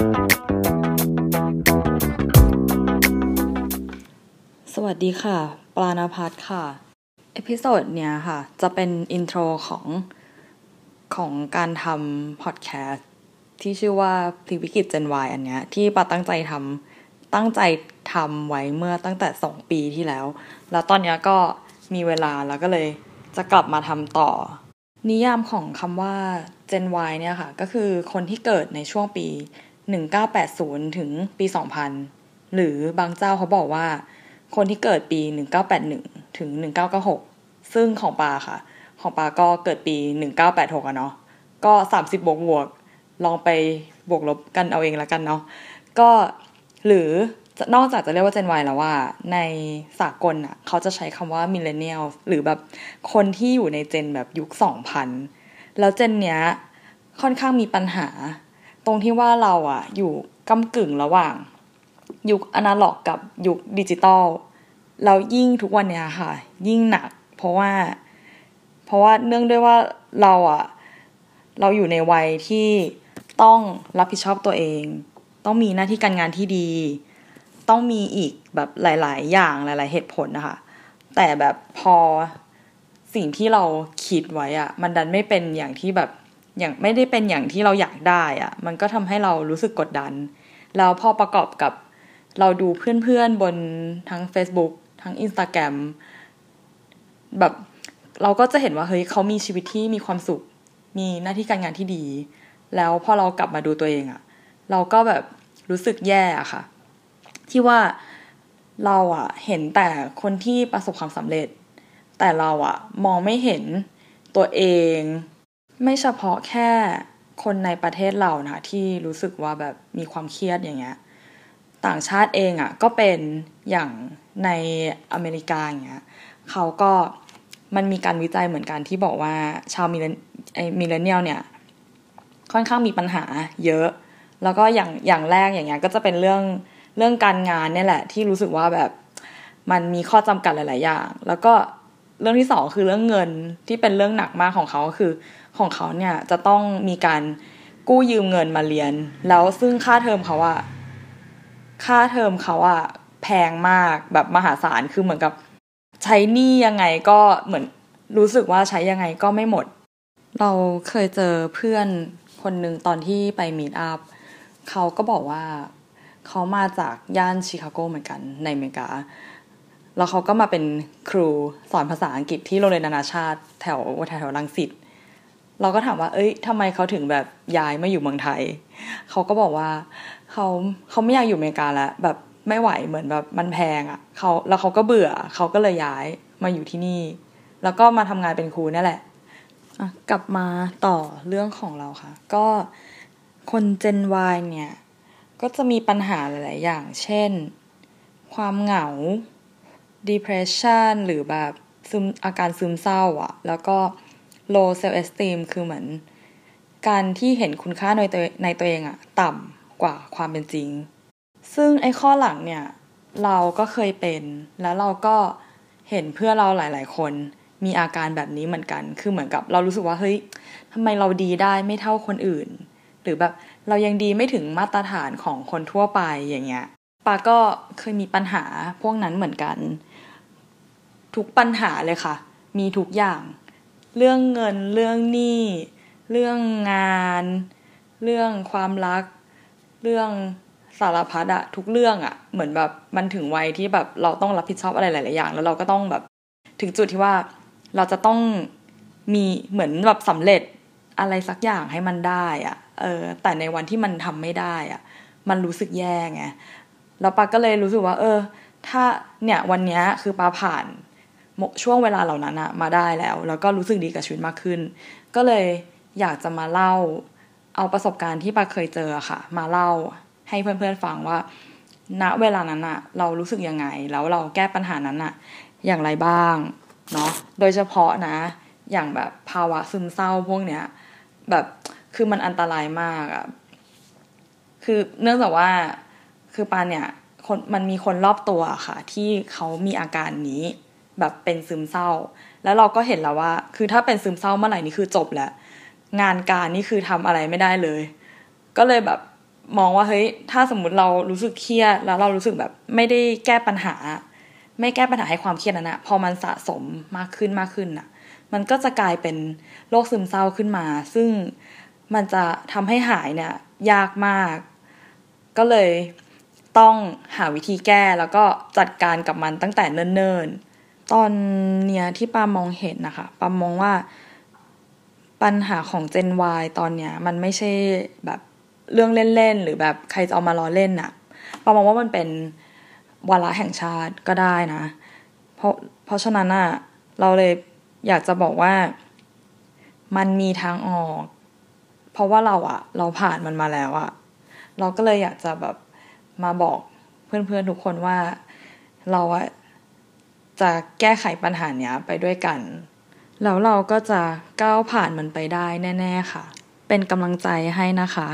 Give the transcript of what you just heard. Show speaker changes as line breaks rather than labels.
สวัสดีค่ะ ปลาณพัฒค่ะ episode เนี้ยค่ะ จะเป็น intro ของของการทำพอดแคสต์ที่ชื่อว่าพลิกวิกฤต Gen Y อันเนี้ย ที่ปาตั้งใจทำตั้งใจทำไว้เมื่อตั้งแต่สองปีที่แล้ว แล้วตอนเนี้ยก็มีเวลาแล้วก็เลยจะกลับมาทำต่อ นิยามของคำว่า Gen Y เนี่ยค่ะ ก็คือคนที่เกิดในช่วงปี 1980 ถึงปี 2000 หรือบางเจ้าเขาบอกว่า คนที่เกิดปี 1981 ถึง 1996 ซึ่งของปาค่ะ ของปาก็เกิดปี 1986อะเนาะก็ 30 บวกบวกลองไปบวกลบกันเอาเองแล้วกันเนาะก็หรือนอกจากจะเรียกว่า Gen Y แล้วว่า ในสากลอะ เขาจะใช้คำว่า Millennial หรือแบบคนที่อยู่ในเจนแบบยุค 2000 แล้วเจนเนี้ยค่อนข้างมีปัญหา ตรงที่ว่าเราอะอยู่กำกึ่งระหว่าง ยุคอนาล็อกกับยุคดิจิตอลแล้วยิ่งทุกวันเนี้ยค่ะ ยิ่งหนัก เพราะว่า เพราะว่าเนื่องด้วยว่าเราอะเราอยู่ในวัยที่ต้องรับผิดชอบตัวเอง ต้องมีหน้าที่การงานที่ดี ต้องมีอีกแบบหลาย ๆ อย่างหลาย ๆ เหตุผลนะคะแต่แบบพอสิ่งที่เราคิดไว้อะมันดันไม่เป็นอย่างที่แบบ อย่างไม่ได้เป็นอย่างที่เราอยากได้อะมันก็ทำให้เรารู้สึกกดดัน แล้วพอประกอบกับเราดูเพื่อนๆบนทั้ง Facebook ทั้ง Instagram แบบเราก็จะเห็นว่าเฮ้ยเขามีชีวิตที่มีความสุข มีหน้าที่การงานที่ดี แล้วพอเรากลับมาดูตัวเองอะเราก็แบบรู้สึกแย่อะค่ะ ที่ว่าเราอะเห็นแต่คนที่ประสบความสำเร็จ แต่เราอะมองไม่เห็นตัวเอง ไม่เฉพาะแค่คนในประเทศเรานะที่รู้สึกว่าแบบมีความเครียดอย่างเงี้ยต่างชาติเองอะก็เป็นอย่างในอเมริกาอย่างเงี้ยเขาก็มันมีการวิจัยเหมือนกันที่บอกว่าชาว mille- millennial เนี่ยค่อนข้างมีปัญหาเยอะ แล้วก็อย่างอย่างแรกอย่างเงี้ยก็จะเป็นเรื่องเรื่องการงานเนี่ยแหละ ที่รู้สึกว่าแบบมันมีข้อจำกัดหลาย ๆ อย่าง แล้วก็เรื่องที่สองคือเรื่องเงินที่เป็นเรื่องหนักมากของเขาคือ ของเขาเนี่ยจะต้องมีการกู้ยืมเงินมาเรียน แล้วซึ่งค่าเทอมเขาอะค่าเทอมเขาอะแพงมากแบบมหาศาลคือเหมือนกับ ใช้หนี้ยังไงก็เหมือนรู้สึกว่าใช้ยังไงก็ไม่หมด เราเคยเจอเพื่อนคนหนึ่งตอนที่ไปมีดอัพเขาก็บอกว่าเขามาจากย่านชิคาโกเหมือนกันในอเมริกา แล้วเขาก็มาเป็นครูสอนภาษาอังกฤษที่โรงเรียนนานาชาติแถวแถวรังสิต เราก็ถามว่า เอ้ยทำไมเขาถึงแบบย้ายมาอยู่เมืองไทย เขาก็บอกว่าเขาเขาไม่อยากอยู่อเมริกาแล้วแบบไม่ไหวเหมือนแบบมันแพงอะ่ะเขาแล้วเขาก็เบื่อเขาก็เลยย้ายมาอยู่ที่นี่ แล้วก็มาทำงานเป็นครูนั่นแหละกลับมาต่อเรื่องของเราค่ะ ก็คนเจน Y เนี่ย ก็จะมีปัญหาหลาย ๆ อย่าง เช่น ความเหงา depression หรือแบบซึมอาการซึมเศร้าอะ แล้วก็ low self esteem คือเหมือน การที่เห็นคุณค่าในตัวในตัวเองอะต่ำกว่าความเป็นจริง ซึ่งไอ้ข้อหลังเนี่ย เราก็เคยเป็น แล้วเราก็เห็นเพื่อเราหลาย ๆ คนมีอาการแบบนี้เหมือนกัน คือเหมือนกับเรารู้สึกว่าเฮ้ยทำไมเราดีได้ไม่เท่าคนอื่น หรือแบบเรายังดีไม่ถึงมาตรฐานของคนทั่วไปอย่างเงี้ยปาก็เคยมีปัญหาพวกนั้นเหมือนกัน ทุกปัญหาเลยค่ะ มีทุกอย่าง เรื่องเงิน เรื่องหนี้ เรื่องงาน เรื่องความรัก เรื่องสารพัดอะทุกเรื่องอะเหมือนแบบมันถึงวัยที่แบบเราต้องรับผิดชอบอะไรหลาย ๆ อย่าง แล้วเราก็ต้องแบบถึงจุดที่ว่าเราจะต้องมีเหมือนแบบสำเร็จอะไรสักอย่างให้มันได้อะเออแต่ในวันที่มันทำไม่ได้อะมันรู้สึกแย่ไงแล้วปาก็เลยรู้สึกว่า เออ ถ้าเนี่ยวันนี้คือปาผ่าน ช่วงเวลาเหล่านั้นอะมาได้แล้ว แล้วก็รู้สึกดีกับชีวิตมากขึ้น ก็เลยอยากจะมาเล่าเอาประสบการณ์ที่ปาเคยเจอค่ะ มาเล่าให้เพื่อนๆฟังว่า ณเวลานั้นอะเรารู้สึกยังไง แล้วเราแก้ปัญหานั้นอะอย่างไรบ้างเนาะโดยเฉพาะนะ อย่างแบบภาวะซึมเศร้าพวกเนี้ย แบบคือมันอันตรายมากอะคือเนื่องจากว่าคือปานเนี่ยคนมันมีคนรอบตัวค่ะ ที่เขามีอาการนี้ แบบเป็นซึมเศร้า แล้วเราก็เห็นแล้วว่า คือถ้าเป็นซึมเศร้าเมื่อไหร่นี่คือจบแล้ว งานการนี่คือทำอะไรไม่ได้เลย ก็เลยแบบมองว่าเฮ้ยถ้าสมมุติเรารู้สึกเครียดแล้วเรารู้สึกแบบไม่ได้แก้ปัญหา ไม่แก้ปัญหาให้ความเครียดนั้นนะพอมันสะสมมากขึ้นมากขึ้นน่ะมันก็จะกลายเป็นโรคซึมเศร้าขึ้นมา ซึ่งมันจะทำให้หายเนี่ยยากมาก ก็เลยต้องหาวิธีแก้แล้วก็จัดการกับมันตั้งแต่เนิ่นๆ ตอนเนี้ยที่ปามองเห็นนะคะปามองว่าปัญหาของ Gen Y ตอนเนี้ยมันไม่ใช่แบบเรื่องเล่นๆ หรือแบบใครจะเอามาล้อเล่นอะปามองว่ามันเป็นวาระแห่งชาติก็ได้นะ เพราะเพราะฉะนั้นอะเราเลยอยากจะบอกว่ามันมีทางออก เพราะว่าเราอะเราผ่านมันมาแล้วอะเราก็เลยอยากจะแบบมาบอกเพื่อนๆทุกคนว่าเราอะ จะแก้ไขปัญหาเนี้ยไปด้วยกัน แล้วเราก็จะก้าวผ่านมันไปได้แน่ ๆค่ะ เป็นกำลังใจให้นะคะ